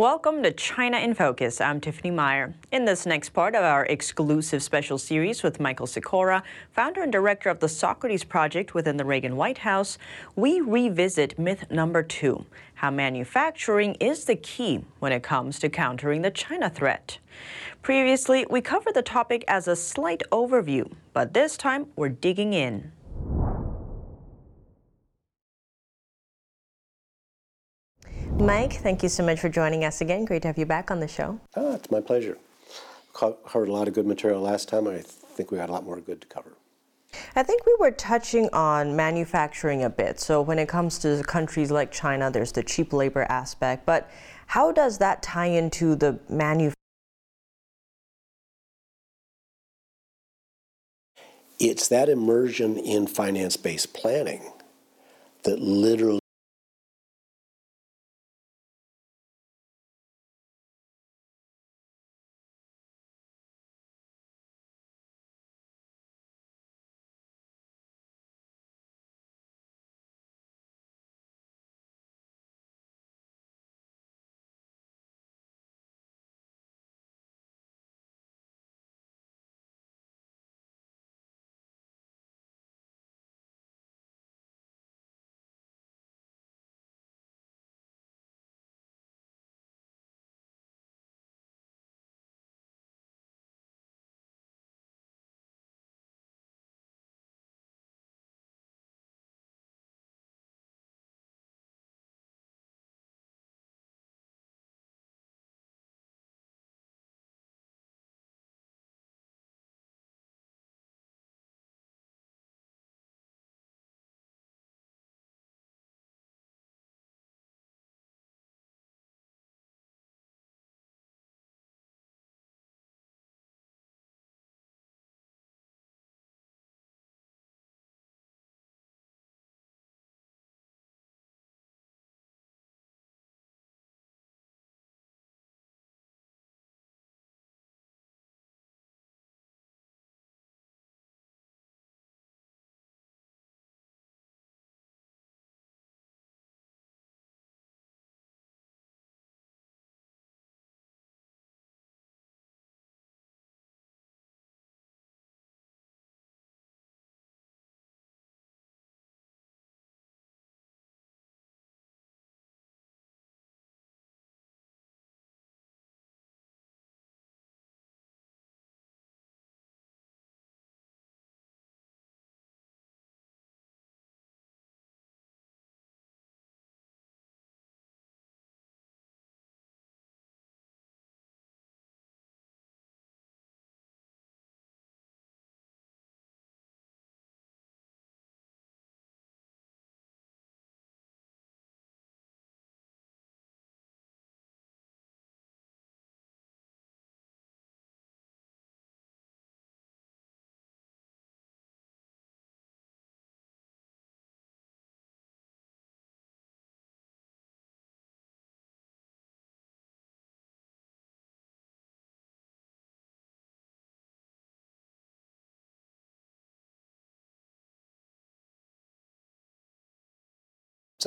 Welcome to China in Focus. I'm Tiffany Meyer. In this next part of our exclusive special series with Michael Sekora, founder and director of the Socrates Project within the Reagan White House, we revisit myth number two how manufacturing is the key when it comes to countering the China threat. Previously, we covered the topic as a slight overview, but this time we're digging in. Mike, thank you so much for joining us again. Great to have you back on the show. Ah, it's my pleasure. Covered a lot of good material last time. I think we got a lot more good to cover. I think we were touching on manufacturing a bit. So when it comes to countries like China, there's the cheap labor aspect. But how does that tie into the manufacturing? It's that immersion in finance-based planning that literally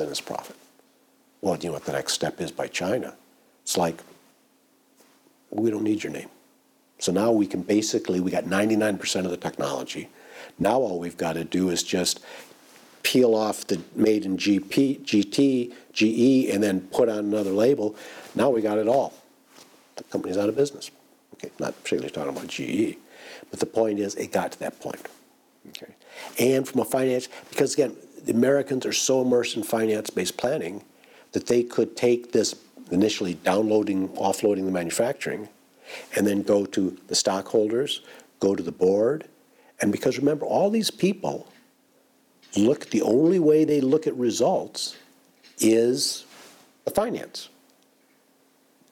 its profit. Well, do you know what the next step is by China? It's like, we don't need your name. So now we can basically, we got 99% of the technology. Now all we've got to do is just peel off the made in GP, GT, GE, and then put on another label. Now we got it all. The company's out of business. Okay, not particularly talking about GE, but the point is it got to that point. Okay, and from a finance, because again, the Americans are so immersed in finance-based planning that they could take this initially downloading, offloading the manufacturing, and then go to the stockholders, go to the board, and because remember, all these people look, the only way they look at results is the finance.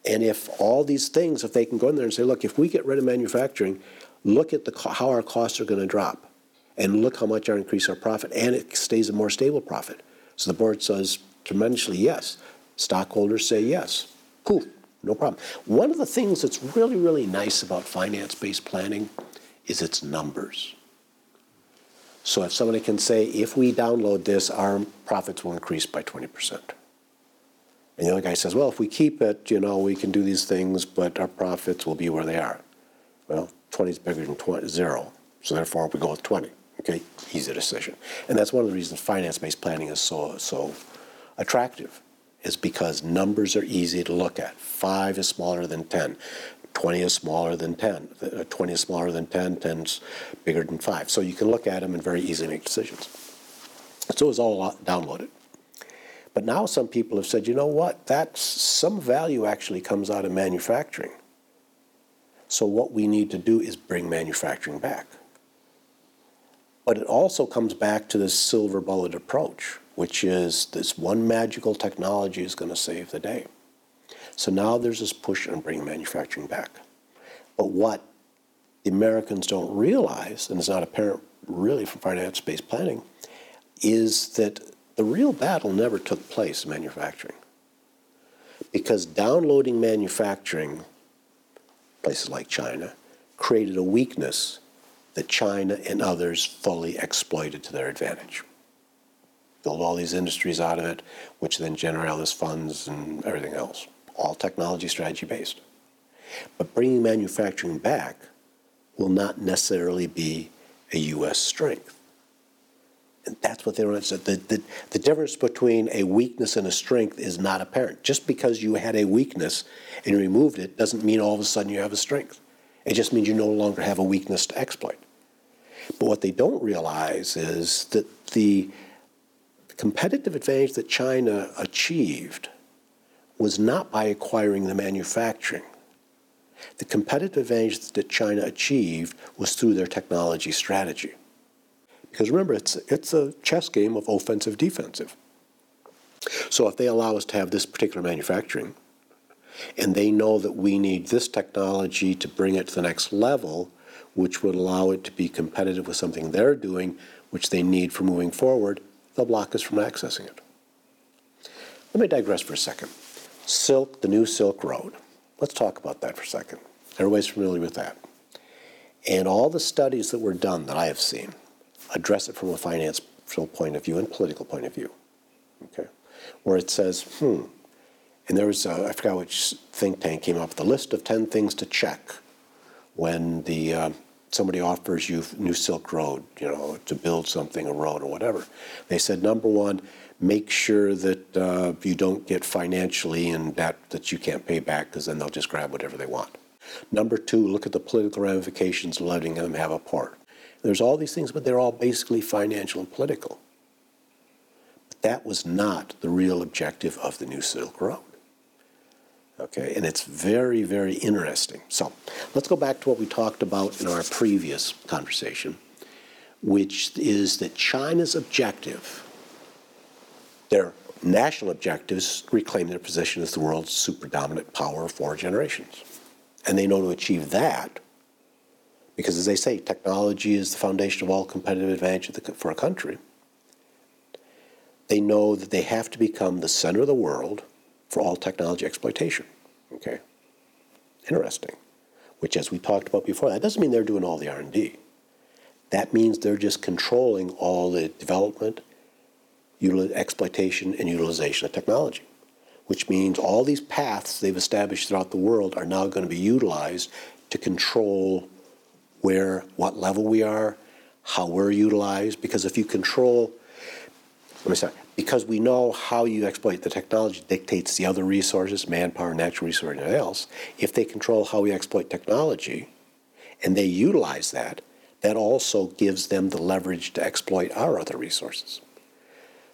And if all these things, if they can go in there and say, look, if we get rid of manufacturing, look at the, how our costs are going to drop and look how much our increase our profit, and it stays a more stable profit. So the board says tremendously yes. Stockholders say yes. Cool, no problem. One of the things that's really, really nice about finance-based planning is its numbers. So if somebody can say, if we download this, our profits will increase by 20%. And the other guy says, well, if we keep it, you know, we can do these things, but our profits will be where they are. Well, 20 is bigger than 20, zero, so therefore we go with 20. Okay, easy decision. And that's one of the reasons finance-based planning is so, so attractive, is because numbers are easy to look at. Five is smaller than 10. 20 is smaller than 10. Uh, 20 is smaller than 10, 10 is bigger than 5. So you can look at them and very easily make decisions. So it's all downloaded. But now some people have said, you know what, that's some value actually comes out of manufacturing. So what we need to do is bring manufacturing back. But it also comes back to this silver bullet approach, which is this one magical technology is going to save the day. So now there's this push on bringing manufacturing back. But what the Americans don't realize, and it's not apparent really from finance-based planning, is that the real battle never took place in manufacturing. Because downloading manufacturing, places like China, created a weakness that China and others fully exploited to their advantage. Build all these industries out of it, which then generate all funds and everything else. All technology strategy based. But bringing manufacturing back will not necessarily be a U.S. strength. And that's what they don't understand. The, the, the difference between a weakness and a strength is not apparent. Just because you had a weakness and you removed it doesn't mean all of a sudden you have a strength. It just means you no longer have a weakness to exploit. But what they don't realize is that the competitive advantage that China achieved was not by acquiring the manufacturing. The competitive advantage that China achieved was through their technology strategy. Because remember, it's, it's a chess game of offensive defensive. So if they allow us to have this particular manufacturing, and they know that we need this technology to bring it to the next level, which would allow it to be competitive with something they're doing, which they need for moving forward, they'll block us from accessing it. Let me digress for a second. Silk, the new Silk Road. Let's talk about that for a second. Everybody's familiar with that. And all the studies that were done that I have seen address it from a financial point of view and political point of view. Okay? Where it says, hmm, and there was, a, I forgot which think tank came up with a list of 10 things to check when the uh, somebody offers you New Silk Road, you know, to build something, a road or whatever. They said, number one, make sure that uh, you don't get financially in debt that you can't pay back because then they'll just grab whatever they want. Number two, look at the political ramifications of letting them have a part. There's all these things, but they're all basically financial and political. But that was not the real objective of the New Silk Road. Okay, and it's very, very interesting. So let's go back to what we talked about in our previous conversation, which is that China's objective, their national objectives, reclaim their position as the world's super dominant power of four generations. And they know to achieve that, because as they say, technology is the foundation of all competitive advantage for a country. They know that they have to become the center of the world for all technology exploitation. Okay, interesting. Which, as we talked about before, that doesn't mean they're doing all the R&D. That means they're just controlling all the development, exploitation, and utilization of technology. Which means all these paths they've established throughout the world are now going to be utilized to control where, what level we are, how we're utilized. Because if you control, let me start because we know how you exploit the technology dictates the other resources, manpower, natural resources, and else. If they control how we exploit technology and they utilize that, that also gives them the leverage to exploit our other resources.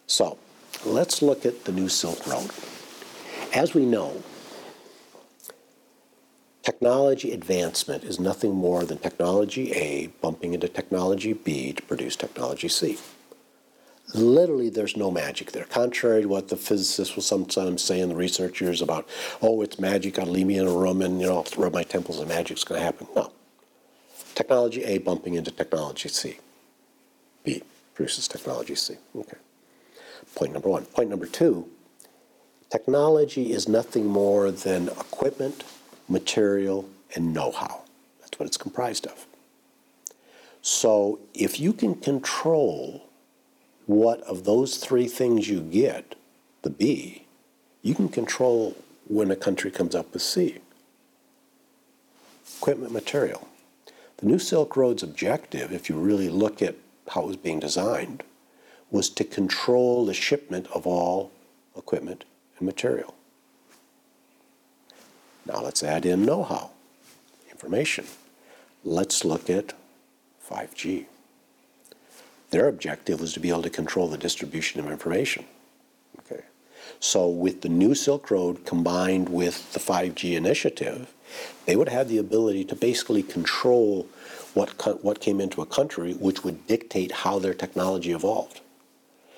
So let's look at the new Silk Road. As we know, technology advancement is nothing more than technology A bumping into technology B to produce technology C literally there's no magic there. Contrary to what the physicists will sometimes say in the researchers about, oh, it's magic, I'll leave me in a room and, you know, I'll rub my temples and magic's going to happen. No. Technology A bumping into technology C. B produces technology C. Okay. Point number one. Point number two, technology is nothing more than equipment, material, and know-how. That's what it's comprised of. So if you can control what of those three things you get, the B, You can control when a country comes up with C. Equipment material. The new Silk Road's objective, if you really look at how it was being designed, was to control the shipment of all equipment and material. Now let's add in know how, information. Let's look at 5G. Their objective was to be able to control the distribution of information. Okay. So with the new Silk Road combined with the 5G initiative, they would have the ability to basically control what, what came into a country, which would dictate how their technology evolved.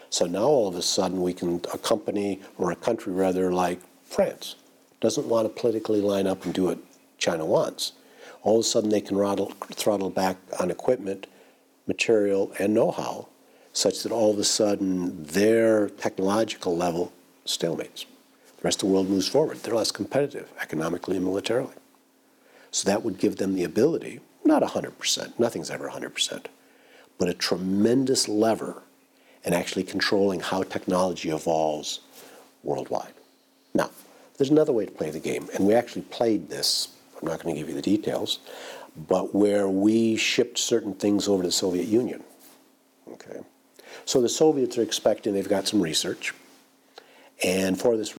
So now all of a sudden we can, a company or a country rather like France doesn't want to politically line up and do what China wants. All of a sudden they can throttle, throttle back on equipment, material, and know-how such that all of a sudden their technological level stalemates. The rest of the world moves forward. They're less competitive economically and militarily. So that would give them the ability, not 100%, nothing's ever 100%, but a tremendous lever in actually controlling how technology evolves worldwide. Now, there's another way to play the game, and we actually played this. I'm not going to give you the details, but where we shipped certain things over to the Soviet Union. Okay. So the Soviets are expecting, they've got some research, and for this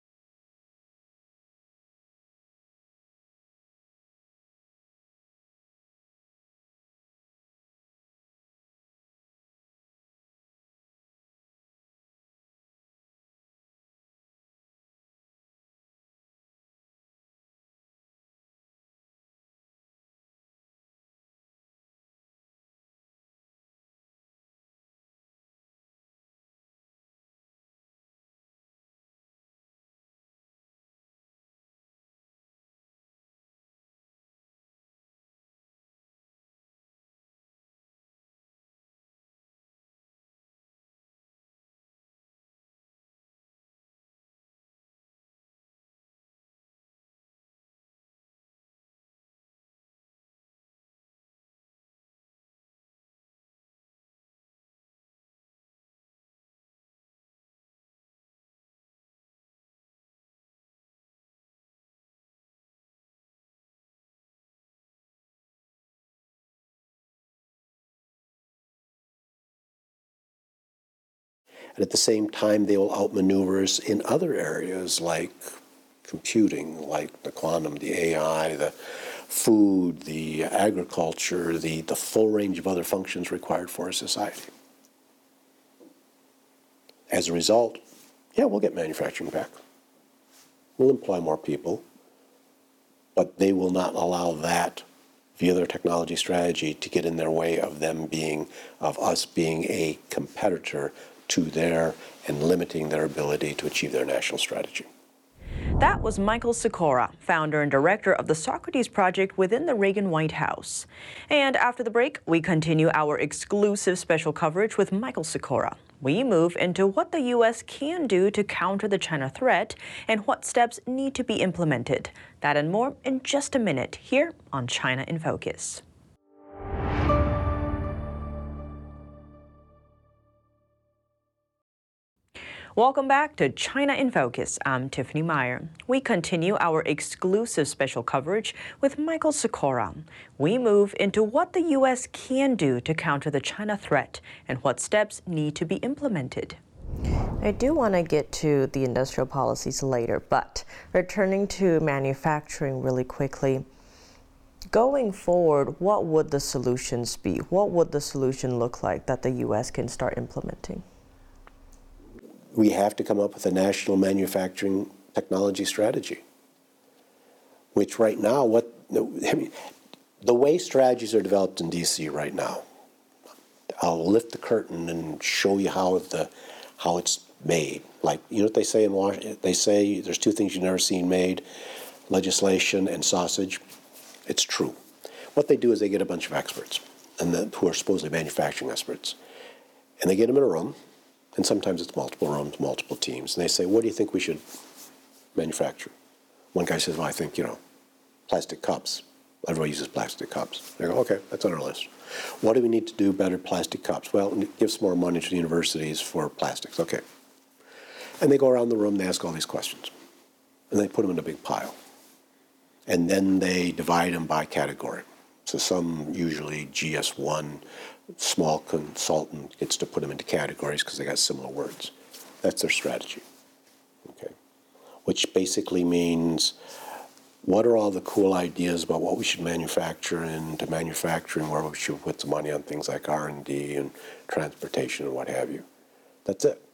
And at the same time, they will outmaneuver us in other areas like computing, like the quantum, the AI, the food, the agriculture, the, the full range of other functions required for a society. As a result, yeah, we'll get manufacturing back. We'll employ more people, but they will not allow that via their technology strategy to get in their way of them being, of us being a competitor to their and limiting their ability to achieve their national strategy. That was Michael Sekora, founder and director of the Socrates Project within the Reagan White House. And after the break, we continue our exclusive special coverage with Michael Sekora. We move into what the U.S. can do to counter the China threat and what steps need to be implemented. That and more in just a minute here on China in Focus. Welcome back to China in Focus. I'm Tiffany Meyer. We continue our exclusive special coverage with Michael Sekora. We move into what the U.S. can do to counter the China threat and what steps need to be implemented. I do want to get to the industrial policies later, but returning to manufacturing really quickly. Going forward, what would the solutions be? What would the solution look like that the U.S. can start implementing? We have to come up with a national manufacturing technology strategy. Which right now, what I mean, the way strategies are developed in DC right now, I'll lift the curtain and show you how the how it's made. Like you know what they say in Washington? They say there's two things you've never seen made: legislation and sausage. It's true. What they do is they get a bunch of experts, and the, who are supposedly manufacturing experts, and they get them in a room, and sometimes it's multiple rooms, multiple teams, and they say, what do you think we should manufacture? One guy says, well, I think, you know, plastic cups. Everybody uses plastic cups. They go, okay, that's on our list. What do we need to do better plastic cups? Well, give some more money to the universities for plastics. Okay. And they go around the room they ask all these questions. and they put them in a big pile. And then they divide them by category. So some, usually GS1, small consultant, gets to put them into categories because they got similar words. That's their strategy. Okay. Which basically means what are all the cool ideas about what we should manufacture and into manufacturing, where we should put some money on things like R&D and transportation and what have you. That's it.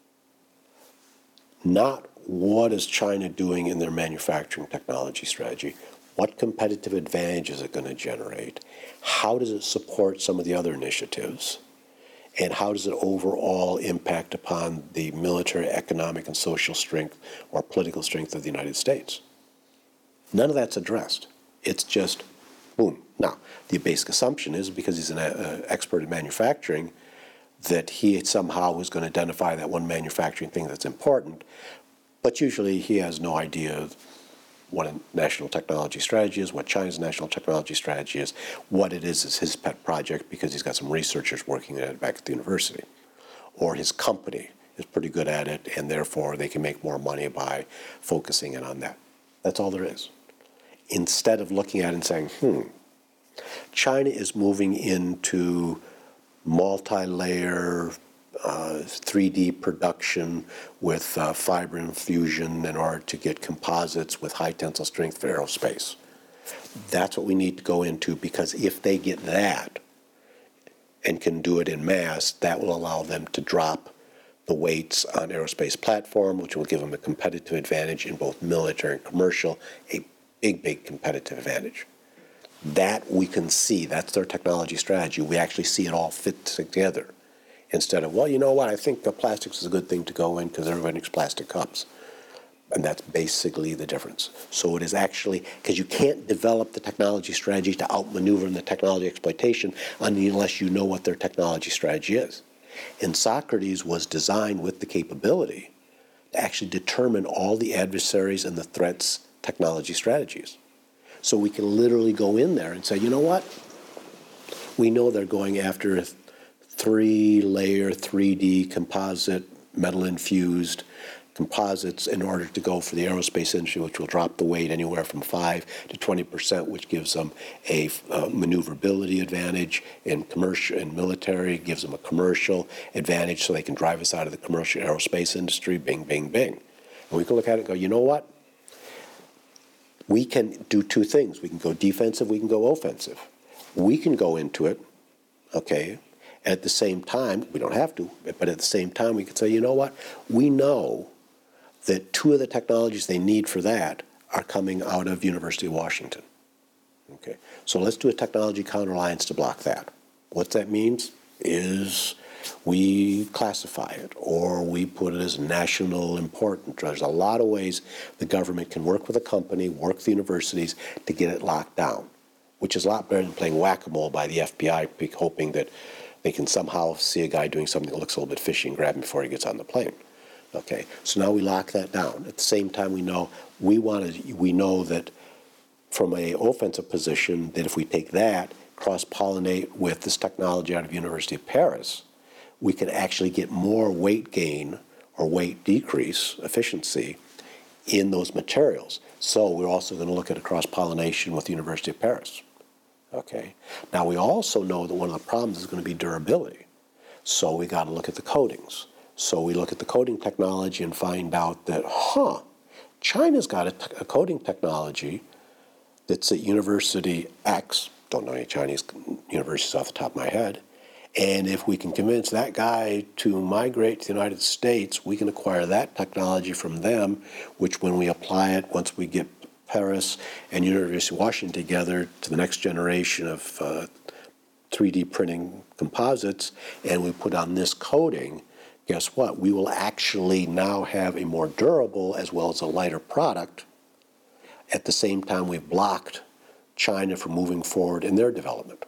Not what is China doing in their manufacturing technology strategy? What competitive advantage is it going to generate? How does it support some of the other initiatives? And how does it overall impact upon the military, economic, and social strength or political strength of the United States? None of that's addressed. It's just boom. Now, the basic assumption is because he's an uh, expert in manufacturing that he somehow was going to identify that one manufacturing thing that's important, but usually he has no idea what a national technology strategy is, what China's national technology strategy is, what it is is his pet project because he's got some researchers working at it back at the university, or his company is pretty good at it, and therefore they can make more money by focusing in on that. That's all there is instead of looking at it and saying, hmm, China is moving into multi-layer uh, 3D production with uh, fiber infusion in order to get composites with high tensile strength for aerospace. That's what we need to go into because if they get that and can do it in mass, that will allow them to drop the weights on aerospace platform, which will give them a competitive advantage in both military and commercial, a big, big competitive advantage. That we can see. That's their technology strategy. We actually see it all fit together instead of, well, you know what, I think the plastics is a good thing to go in because everybody makes plastic cups. And that's basically the difference. So it is actually, because you can't develop the technology strategy to outmaneuver the technology exploitation unless you know what their technology strategy is. And Socrates was designed with the capability to actually determine all the adversaries and the threats technology strategies. So we can literally go in there and say, you know what? We know they're going after three layer 3D composite metal infused composites in order to go for the aerospace industry, which will drop the weight anywhere from 5 to 20 percent, which gives them a uh, maneuverability advantage in commercial and military, gives them a commercial advantage so they can drive us out of the commercial aerospace industry, bing, bing, bing. And we can look at it and go, you know what? we can do two things. We can go defensive, we can go offensive. We can go into it, okay, at the same time, we don't have to, but at the same time, we can say, you know what? We know that two of the technologies they need for that are coming out of University of Washington. Okay, so let's do a technology counter alliance to block that. What that means is we classify it or we put it as national important. There's a lot of ways the government can work with a company, work with the universities to get it locked down, which is a lot better than playing whack-a-mole by the FBI, hoping that they can somehow see a guy doing something that looks a little bit fishy and grab him before he gets on the plane. Okay, so now we lock that down. At the same time, we know we want to. We know that from a offensive position, that if we take that cross pollinate with this technology out of University of Paris, we can actually get more weight gain or weight decrease efficiency in those materials. So we're also going to look at a cross pollination with the University of Paris. Okay. Now we also know that one of the problems is going to be durability. So we got to look at the coatings. So we look at the coating technology and find out that, huh, China's got a, t- a coating technology that's at University X. Don't know any Chinese universities off the top of my head and if we can convince that guy to migrate to the United States, we can acquire that technology from them, which when we apply it, once we get Paris and University of Washington together to the next generation of uh, 3D printing composites, and we put on this coating, guess what? We will actually now have a more durable as well as a lighter product. At the same time, we've blocked China from moving forward in their development.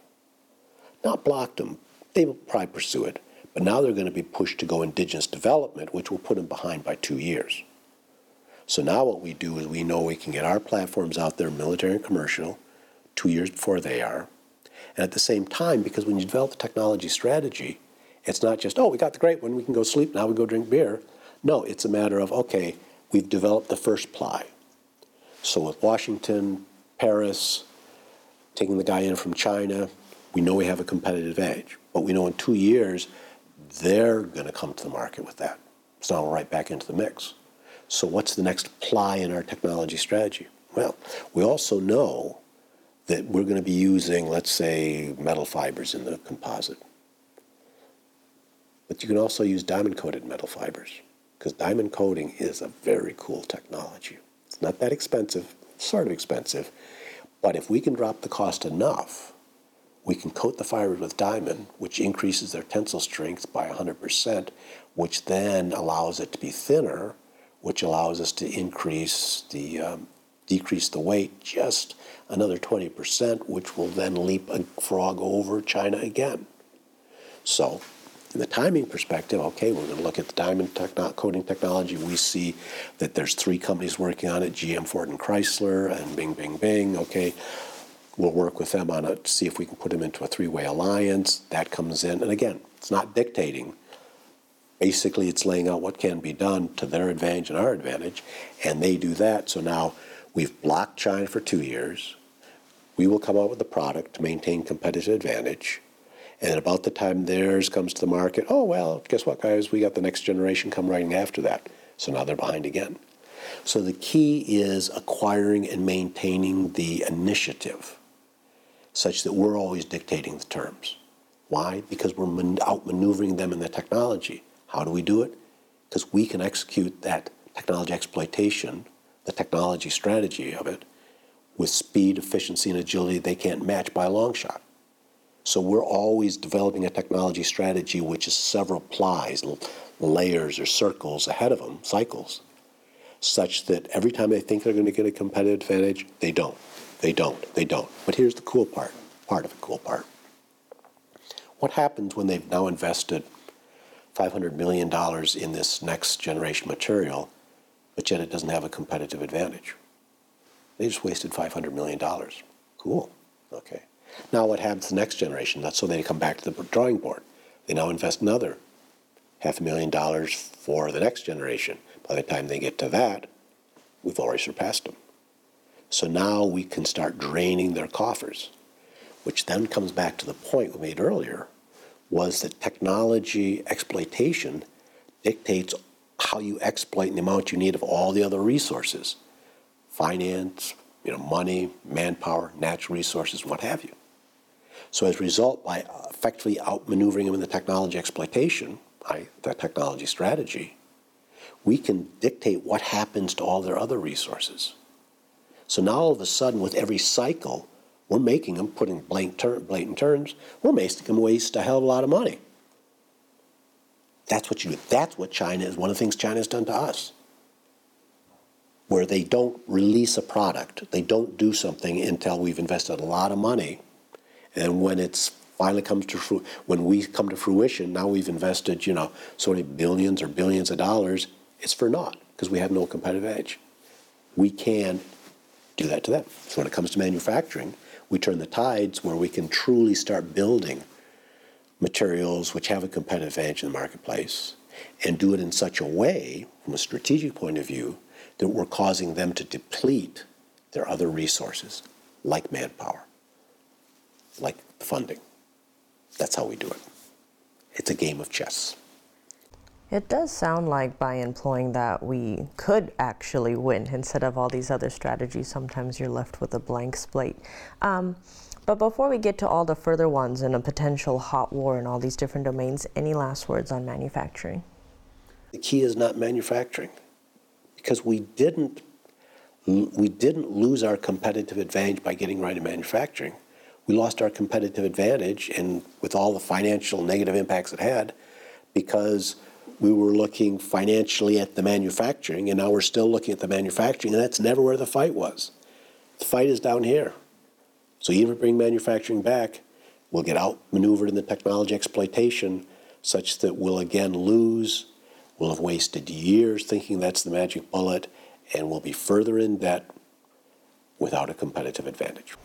Not blocked them, they will probably pursue it. But now they're going to be pushed to go indigenous development, which will put them behind by two years. So now what we do is we know we can get our platforms out there, military and commercial, two years before they are. And at the same time, because when you develop the technology strategy, it's not just, oh, we got the great one, we can go sleep, now we go drink beer. No, it's a matter of, okay, we've developed the first ply. So with Washington, Paris, taking the guy in from China, we know we have a competitive edge. But we know in two years, they're going to come to the market with that. So now we're right back into the mix. So what's the next ply in our technology strategy? Well, we also know that we're going to be using, let's say, metal fibers in the composite. But you can also use diamond coated metal fibers because diamond coating is a very cool technology. It's not that expensive, sort of expensive, but if we can drop the cost enough, we can coat the fibers with diamond, which increases their tensile strength by 100%, which then allows it to be thinner, which allows us to increase the um, decrease the weight just another 20%, which will then leap a frog over China again. So, in the timing perspective, okay, we're going to look at the diamond techno- coating technology. We see that there's three companies working on it GM, Ford, and Chrysler, and Bing, Bing, Bing. Okay, we'll work with them on it, to see if we can put them into a three way alliance. That comes in. And again, it's not dictating. Basically, it's laying out what can be done to their advantage and our advantage, and they do that. So now we've blocked China for two years. We will come out with a product to maintain competitive advantage. And about the time theirs comes to the market, oh, well, guess what, guys? We got the next generation come right after that. So now they're behind again. So the key is acquiring and maintaining the initiative such that we're always dictating the terms. Why? Because we're outmaneuvering them in the technology. How do we do it? Because we can execute that technology exploitation, the technology strategy of it, with speed, efficiency, and agility they can't match by a long shot. So we're always developing a technology strategy which is several plies, layers, or circles ahead of them, cycles, such that every time they think they're going to get a competitive advantage, they don't. They don't. They don't. But here's the cool part, part of the cool part. What happens when they've now invested $500 million in this next generation material, but yet it doesn't have a competitive advantage? They just wasted $500 million. Cool. Okay. Now what happens to the next generation? That's so they come back to the drawing board. They now invest another half a million dollars for the next generation. By the time they get to that, we've already surpassed them. So now we can start draining their coffers, which then comes back to the point we made earlier, was that technology exploitation dictates how you exploit and the amount you need of all the other resources, finance, you know, money, manpower, natural resources, what have you. So as a result, by effectively outmaneuvering them in the technology exploitation, the technology strategy, we can dictate what happens to all their other resources. So now all of a sudden, with every cycle, we're making them, putting blatant, blatant terms, we're making them waste a hell of a lot of money. That's what you do. That's what China is. One of the things China has done to us. Where they don't release a product, they don't do something until we've invested a lot of money. And when it's finally comes to when we come to fruition, now we've invested, you know, so many billions or billions of dollars, it's for naught because we have no competitive edge. We can do that to them. So when it comes to manufacturing, we turn the tides where we can truly start building materials which have a competitive advantage in the marketplace and do it in such a way, from a strategic point of view, that we're causing them to deplete their other resources, like manpower, like funding. That's how we do it. It's a game of chess. It does sound like by employing that we could actually win instead of all these other strategies. Sometimes you're left with a blank slate. Um, but before we get to all the further ones and a potential hot war in all these different domains, any last words on manufacturing? The key is not manufacturing, because we didn't we didn't lose our competitive advantage by getting right in manufacturing. We lost our competitive advantage, and with all the financial negative impacts it had, because we were looking financially at the manufacturing, and now we're still looking at the manufacturing, and that's never where the fight was. The fight is down here. So even if we bring manufacturing back, we'll get outmaneuvered in the technology exploitation such that we'll again lose, we'll have wasted years thinking that's the magic bullet, and we'll be further in debt without a competitive advantage.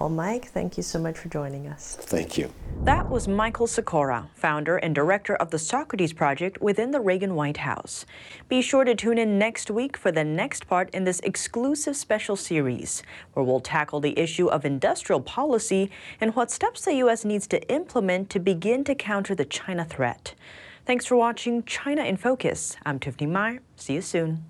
Well, Mike, thank you so much for joining us. Thank you. That was Michael Sekora, founder and director of the Socrates Project within the Reagan White House. Be sure to tune in next week for the next part in this exclusive special series, where we'll tackle the issue of industrial policy and what steps the U.S. needs to implement to begin to counter the China threat. Thanks for watching China in Focus. I'm Tiffany Meyer. See you soon.